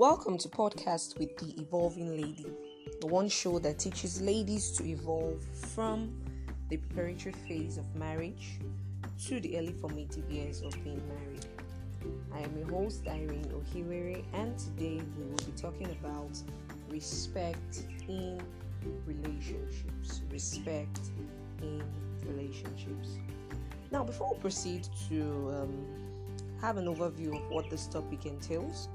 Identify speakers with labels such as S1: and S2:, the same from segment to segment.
S1: Welcome to Podcast with the Evolving Lady, the one show that teaches ladies to evolve from the preparatory phase of marriage to the early formative years of being married. I am your host, Irene Ohiwere, and today we will be talking about respect in relationships. Respect in relationships. Now, before we proceed to um, have an overview of what this topic entails,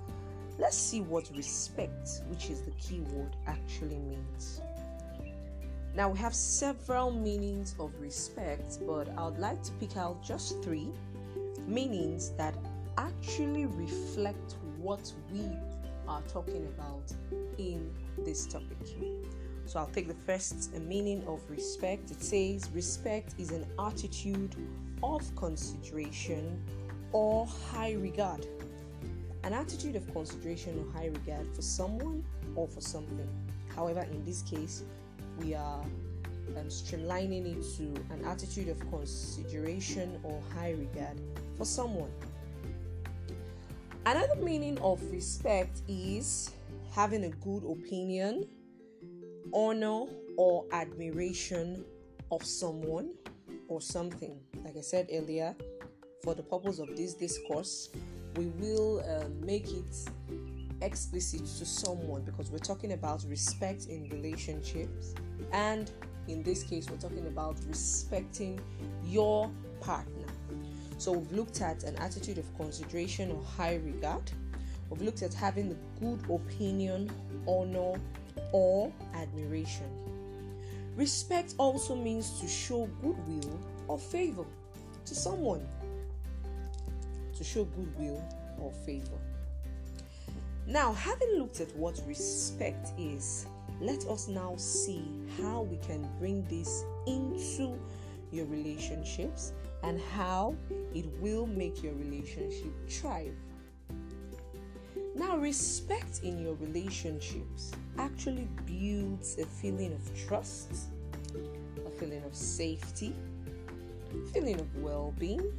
S1: let's see what respect, which is the key word, actually means. Now, we have several meanings of respect, but I would like to pick out just three meanings that actually reflect what we are talking about in this topic. So I'll take the first meaning of respect. It says respect is an attitude of consideration or high regard. An attitude of consideration or high regard for someone or for something. However, in this case, we are um, streamlining it to an attitude of consideration or high regard for someone. Another meaning of respect is having a good opinion, honor, or admiration of someone or something. Like I said earlier, for the purpose of this discourse, we will uh, make it explicit to someone because we're talking about respect in relationships, and in this case, we're talking about respecting your partner. So, we've looked at an attitude of consideration or high regard, we've looked at having a good opinion, honor, or admiration. Respect also means to show goodwill or favor to someone. To show goodwill or favor. Now, having looked at what respect is, let us now see how we can bring this into your relationships and how it will make your relationship thrive. Now, respect in your relationships actually builds a feeling of trust, a feeling of safety, a feeling of well being,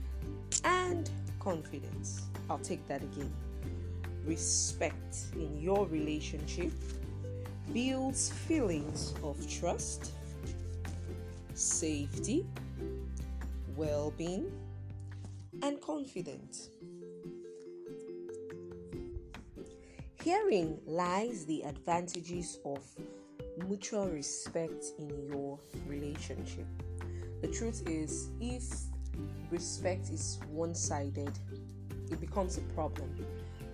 S1: and confidence. I'll take that again. Respect in your relationship builds feelings of trust, safety, well being, and confidence. Herein lies the advantages of mutual respect in your relationship. The truth is, if respect is one sided, it becomes a problem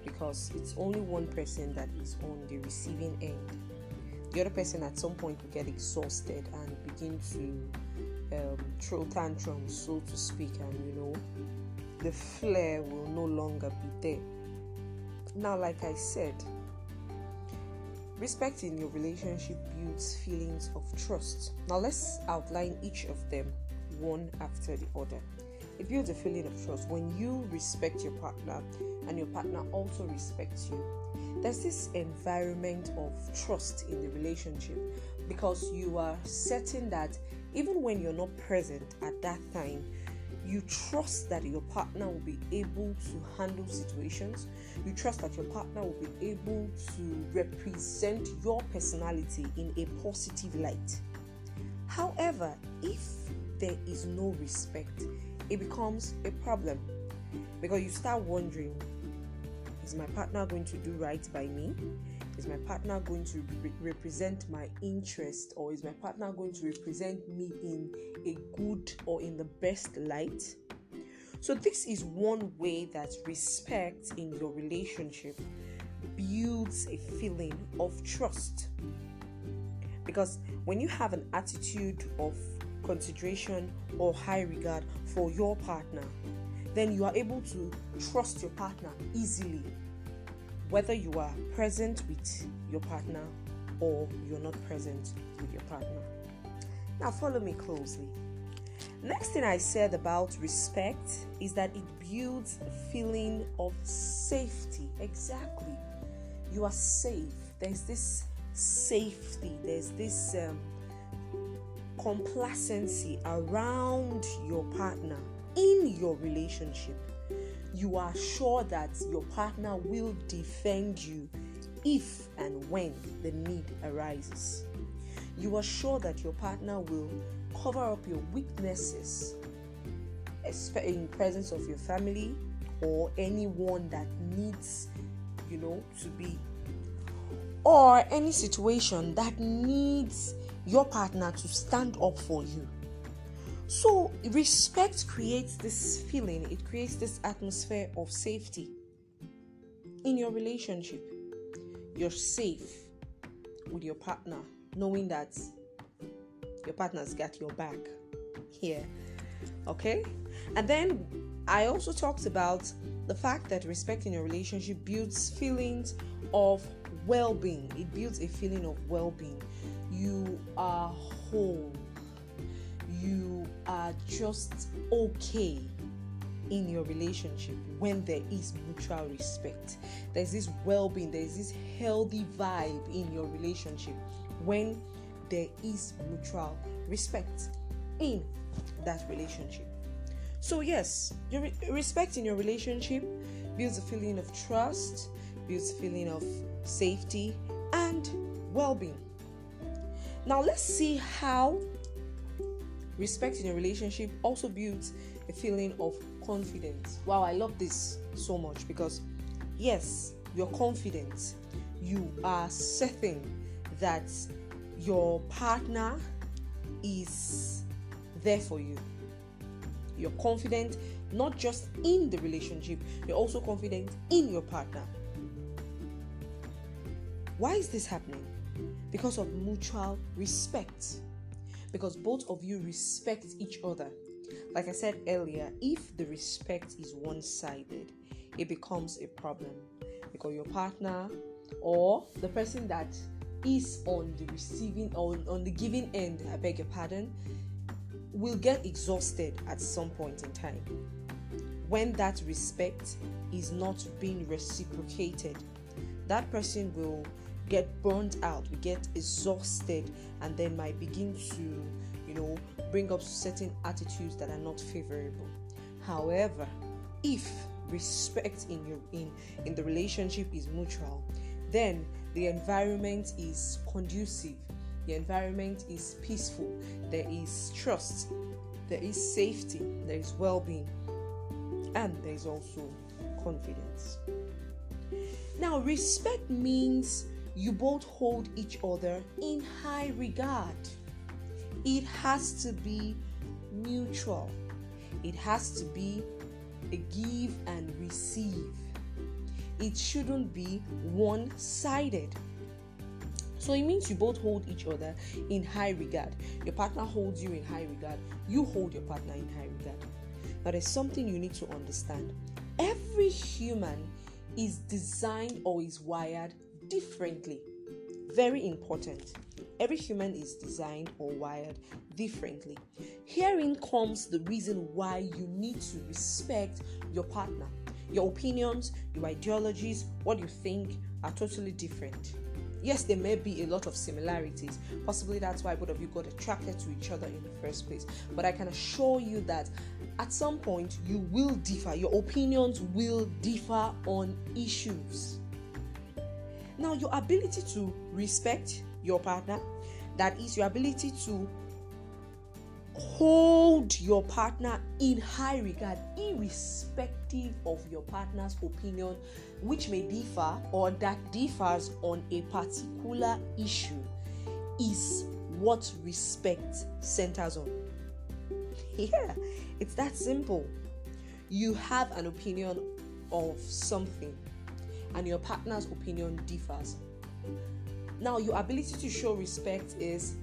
S1: because it's only one person that is on the receiving end. The other person at some point will get exhausted and begin to um, throw tantrums, so to speak, and you know, the flair will no longer be there. Now, like I said, respect in your relationship builds feelings of trust. Now, let's outline each of them one after the other. It builds a feeling of trust when you respect your partner and your partner also respects you. There's this environment of trust in the relationship because you are certain that even when you're not present at that time, you trust that your partner will be able to handle situations. You trust that your partner will be able to represent your personality in a positive light. However, if there is no respect, it becomes a problem because you start wondering is my partner going to do right by me? Is my partner going to re- represent my interest or is my partner going to represent me in a good or in the best light? So, this is one way that respect in your relationship builds a feeling of trust. Because when you have an attitude of consideration or high regard for your partner, then you are able to trust your partner easily, whether you are present with your partner or you're not present with your partner. Now, follow me closely. Next thing I said about respect is that it builds a feeling of safety. Exactly. You are safe. There's this safety, there's this um, complacency around your partner in your relationship. You are sure that your partner will defend you if and when the need arises. You are sure that your partner will cover up your weaknesses in presence of your family or anyone that needs, you know, to be or any situation that needs your partner to stand up for you. So, respect creates this feeling, it creates this atmosphere of safety in your relationship. You're safe with your partner, knowing that your partner's got your back here. Okay? And then I also talked about the fact that respect in your relationship builds feelings of well being, it builds a feeling of well being. You are whole, you are just okay in your relationship when there is mutual respect. There's this well being, there's this healthy vibe in your relationship when there is mutual respect in that relationship. So, yes, your respect in your relationship builds a feeling of trust, builds a feeling of safety, and well being. Now, let's see how respect in a relationship also builds a feeling of confidence. Wow, I love this so much because, yes, you're confident, you are certain that your partner is there for you. You're confident not just in the relationship, you're also confident in your partner. Why is this happening? Because of mutual respect. Because both of you respect each other. Like I said earlier, if the respect is one sided, it becomes a problem. Because your partner or the person that is on the receiving or on the giving end, I beg your pardon, will get exhausted at some point in time. When that respect is not being reciprocated, that person will get burnt out, we get exhausted, and then might begin to, you know, bring up certain attitudes that are not favorable. However, if respect in your in in the relationship is mutual, then the environment is conducive, the environment is peaceful, there is trust, there is safety, there is well-being, and there is also confidence. Now, respect means you both hold each other in high regard. It has to be mutual, it has to be a give and receive. It shouldn't be one sided. So it means you both hold each other in high regard. Your partner holds you in high regard. You hold your partner in high regard. Now, there's something you need to understand. Every human is designed or is wired differently. Very important. Every human is designed or wired differently. Herein comes the reason why you need to respect your partner. Your opinions, your ideologies, what you think are totally different. Yes, there may be a lot of similarities. Possibly that's why both of you got attracted to each other in the first place. But I can assure you that at some point you will differ. Your opinions will differ on issues. Now, your ability to respect your partner, that is, your ability to hold your partner in high regard, irrespective of your partner's opinion, which may differ or that differs on a particular issue, is what respect centers on. Yeah, it's that simple. You have an opinion of something and your partner's opinion differs. Now, your ability to show respect is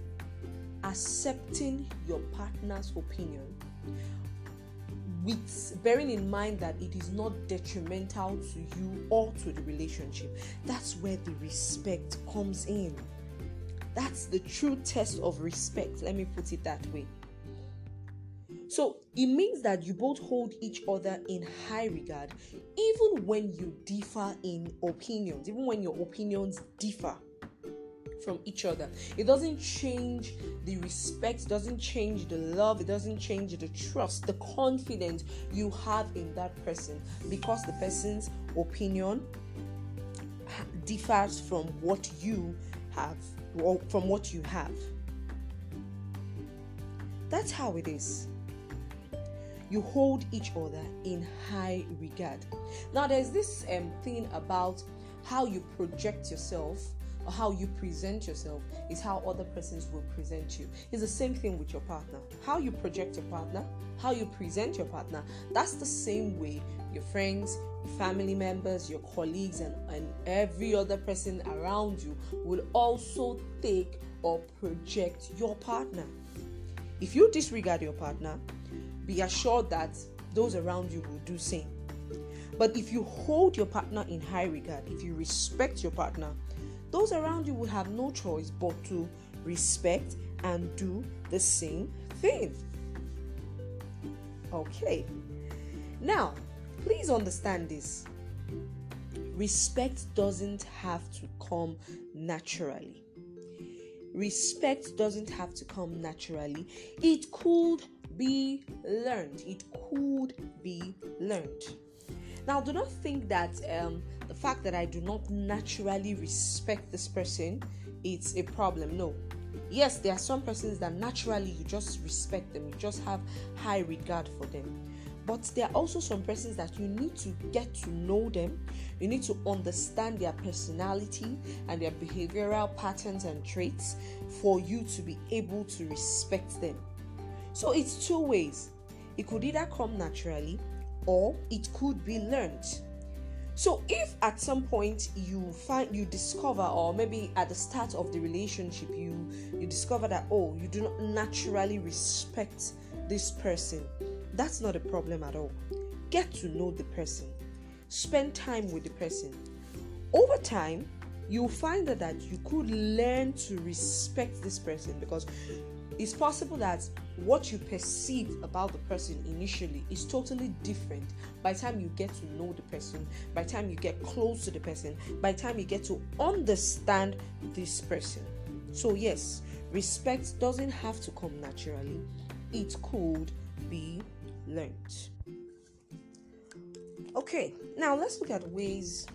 S1: accepting your partner's opinion with bearing in mind that it is not detrimental to you or to the relationship. That's where the respect comes in. That's the true test of respect. Let me put it that way. So it means that you both hold each other in high regard, even when you differ in opinions, even when your opinions differ from each other. It doesn't change the respect, doesn't change the love, it doesn't change the trust, the confidence you have in that person because the person's opinion differs from what you have or from what you have. That's how it is. You hold each other in high regard. Now, there's this um, thing about how you project yourself or how you present yourself is how other persons will present you. It's the same thing with your partner. How you project your partner, how you present your partner, that's the same way your friends, your family members, your colleagues, and, and every other person around you will also take or project your partner. If you disregard your partner, be assured that those around you will do same. But if you hold your partner in high regard, if you respect your partner, those around you will have no choice but to respect and do the same thing. Okay. Now, please understand this. Respect doesn't have to come naturally. Respect doesn't have to come naturally. It could be learned. It could be learned. Now, do not think that um, the fact that I do not naturally respect this person it's a problem. No. Yes, there are some persons that naturally you just respect them, you just have high regard for them. But there are also some persons that you need to get to know them. You need to understand their personality and their behavioral patterns and traits for you to be able to respect them. So it's two ways. It could either come naturally or it could be learned. So if at some point you find you discover or maybe at the start of the relationship you you discover that oh you do not naturally respect this person, that's not a problem at all. Get to know the person. Spend time with the person. Over time, you'll find that, that you could learn to respect this person because it's possible that what you perceive about the person initially is totally different by time you get to know the person, by time you get close to the person, by time you get to understand this person. So, yes, respect doesn't have to come naturally, it could be learned. Okay, now let's look at ways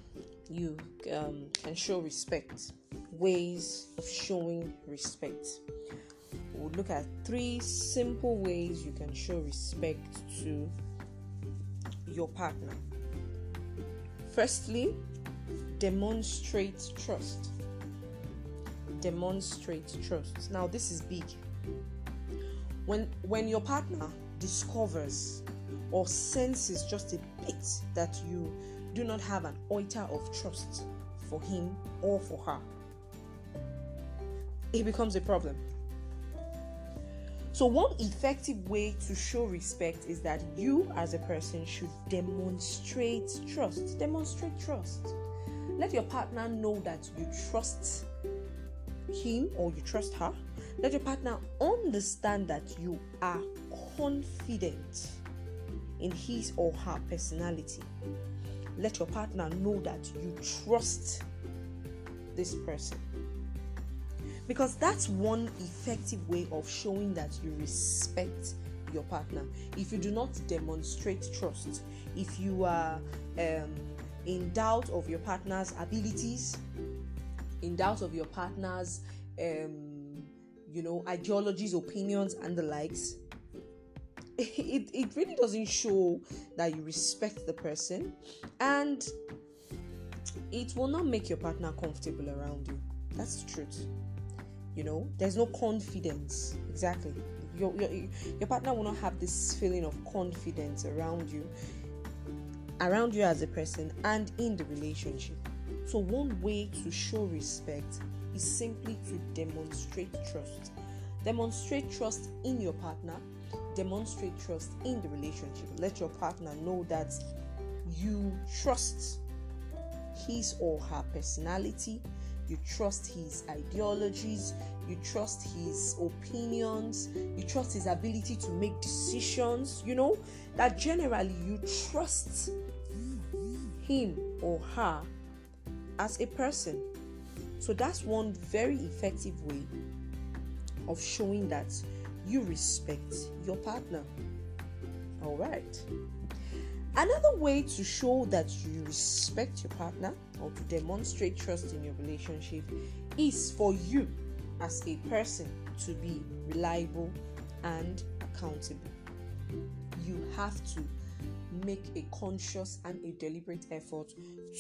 S1: you um, can show respect. Ways of showing respect we'll look at three simple ways you can show respect to your partner. Firstly, demonstrate trust. Demonstrate trust. Now, this is big. When when your partner discovers or senses just a bit that you do not have an iota of trust for him or for her, it becomes a problem so, one effective way to show respect is that you, as a person, should demonstrate trust. Demonstrate trust. Let your partner know that you trust him or you trust her. Let your partner understand that you are confident in his or her personality. Let your partner know that you trust this person because that's one effective way of showing that you respect your partner. If you do not demonstrate trust, if you are um, in doubt of your partner's abilities, in doubt of your partner's, um, you know, ideologies, opinions, and the likes, it, it really doesn't show that you respect the person and it will not make your partner comfortable around you. That's the truth. You know there's no confidence. Exactly. Your, your, your partner will not have this feeling of confidence around you around you as a person and in the relationship. So one way to show respect is simply to demonstrate trust. Demonstrate trust in your partner. Demonstrate trust in the relationship. Let your partner know that you trust his or her personality. You trust his ideologies, you trust his opinions, you trust his ability to make decisions, you know, that generally you trust him or her as a person. So that's one very effective way of showing that you respect your partner. All right. Another way to show that you respect your partner or to demonstrate trust in your relationship is for you as a person to be reliable and accountable. You have to make a conscious and a deliberate effort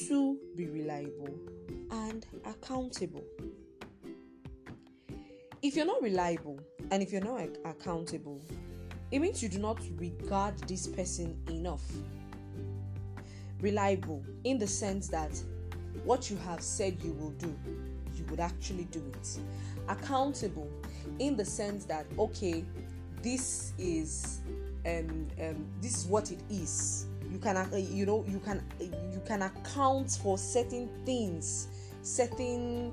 S1: to be reliable and accountable. If you're not reliable and if you're not accountable, it means you do not regard this person enough. Reliable in the sense that what you have said you will do, you would actually do it. Accountable in the sense that, okay, this is um, um, this is what it is. You can uh, you know you can you can account for certain things certain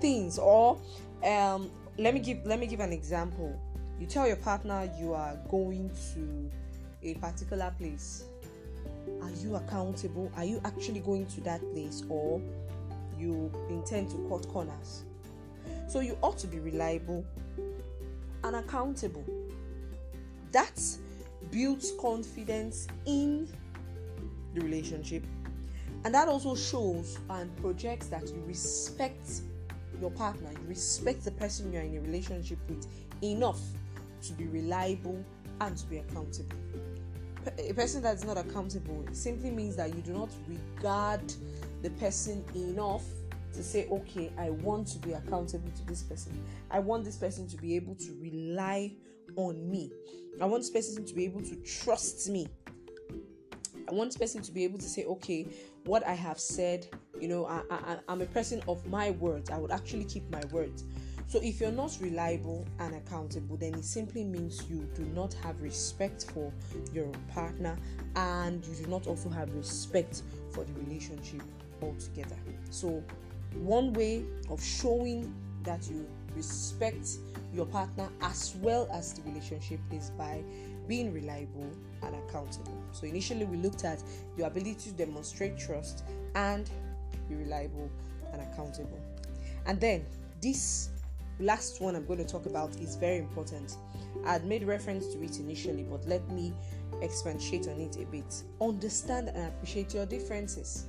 S1: things or um, let me give let me give an example. You tell your partner you are going to a particular place. Are you accountable? Are you actually going to that place or you intend to cut corners? So you ought to be reliable and accountable. That's builds confidence in the relationship. And that also shows and projects that you respect your partner you respect the person you're in a relationship with enough to be reliable and to be accountable. A person that's not accountable simply means that you do not regard the person enough to say okay i want to be accountable to this person. I want this person to be able to rely on me I want this person to be able to trust me. I want this person to be able to say, okay, what I have said, you know, I, I, I'm a person of my words. I would actually keep my words. So if you're not reliable and accountable, then it simply means you do not have respect for your partner and you do not also have respect for the relationship altogether. So one way of showing that you respect your partner as well as the relationship is by being reliable and accountable. So, initially, we looked at your ability to demonstrate trust and be reliable and accountable. And then, this last one I'm going to talk about is very important. I had made reference to it initially, but let me expatiate on it a bit. Understand and appreciate your differences.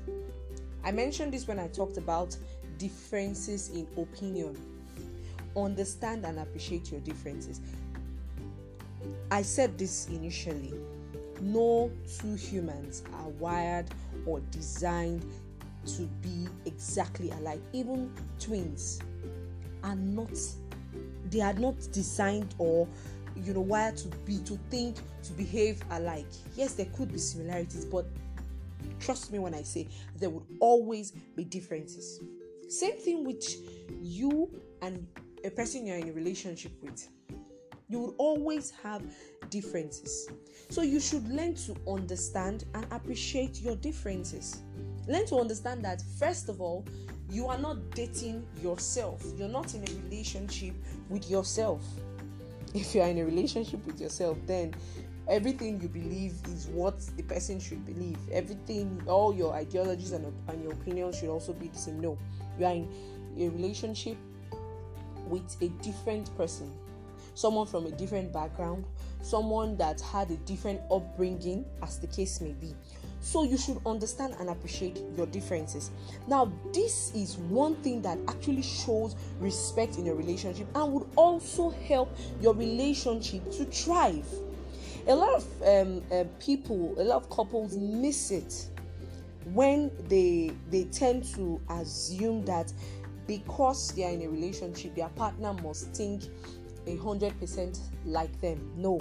S1: I mentioned this when I talked about differences in opinion understand and appreciate your differences. I said this initially. No two humans are wired or designed to be exactly alike. Even twins are not they are not designed or you know wired to be to think to behave alike. Yes, there could be similarities, but trust me when I say there would always be differences. Same thing with you and a person you're in a relationship with. You will always have differences. So you should learn to understand and appreciate your differences. Learn to understand that, first of all, you are not dating yourself. You're not in a relationship with yourself. If you're in a relationship with yourself, then everything you believe is what the person should believe. Everything, all your ideologies and, and your opinions should also be the same. No, you are in a relationship with a different person, someone from a different background, someone that had a different upbringing, as the case may be. So you should understand and appreciate your differences. Now, this is one thing that actually shows respect in a relationship and would also help your relationship to thrive. A lot of um, uh, people, a lot of couples miss it when they they tend to assume that because they are in a relationship, their partner must think a hundred percent like them. No,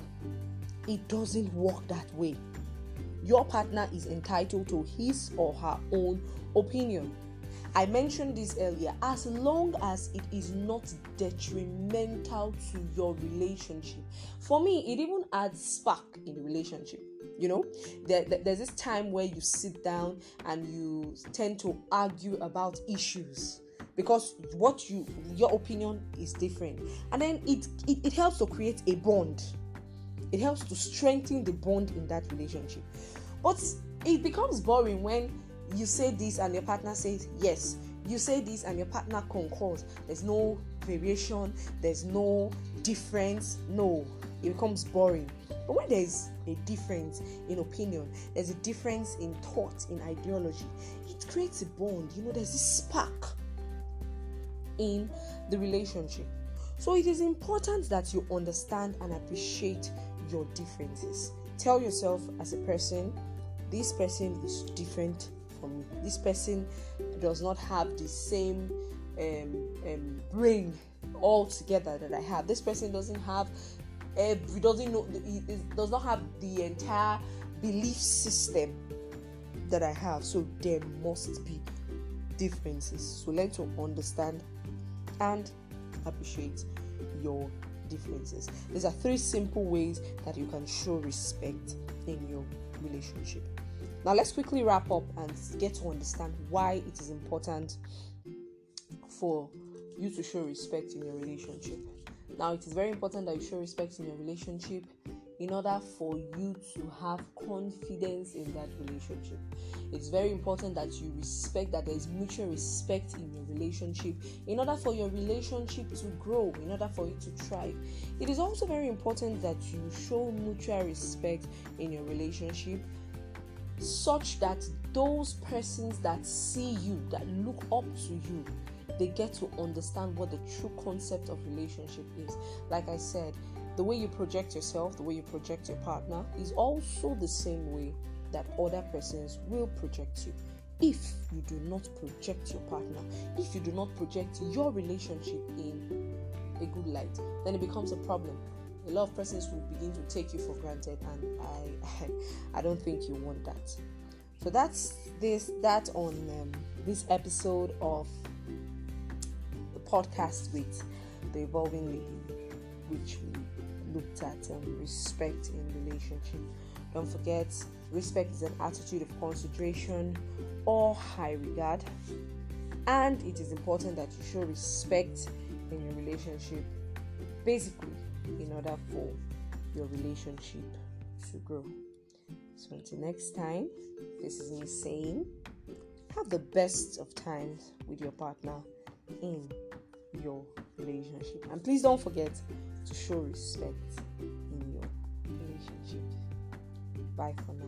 S1: it doesn't work that way. Your partner is entitled to his or her own opinion. I mentioned this earlier. As long as it is not detrimental to your relationship, for me, it even adds spark in the relationship. You know, there, there's this time where you sit down and you tend to argue about issues because what you your opinion is different and then it, it it helps to create a bond it helps to strengthen the bond in that relationship but it becomes boring when you say this and your partner says yes you say this and your partner concurs. There's no variation, there's no difference. No, it becomes boring. But when there's a difference in opinion, there's a difference in thought, in ideology, it creates a bond. You know, there's this spark in the relationship. So it is important that you understand and appreciate your differences. Tell yourself as a person, this person is different from me. This person does not have the same um, um, brain altogether that I have. This person doesn't have every doesn't know does not have the entire belief system that I have. So there must be differences. So learn to understand and appreciate your differences. These are three simple ways that you can show respect in your relationship. Now, let's quickly wrap up and get to understand why it is important for you to show respect in your relationship. Now, it is very important that you show respect in your relationship in order for you to have confidence in that relationship. It's very important that you respect, that there is mutual respect in your relationship in order for your relationship to grow, in order for you to thrive. It is also very important that you show mutual respect in your relationship such that those persons that see you, that look up to you, they get to understand what the true concept of relationship is. Like I said, the way you project yourself, the way you project your partner is also the same way that other persons will project you. If you do not project your partner, if you do not project your relationship in a good light, then it becomes a problem. A lot of persons will begin to take you for granted, and I, I, don't think you want that. So that's this that on um, this episode of the podcast with the evolving lady, looked at um, respect in relationship. Don't forget, respect is an attitude of consideration or high regard, and it is important that you show respect in your relationship, basically, in order for your relationship to grow. So, until next time, this is me saying, have the best of times with your partner in your relationship. And please don't forget to show respect in your relationship. Bye for now.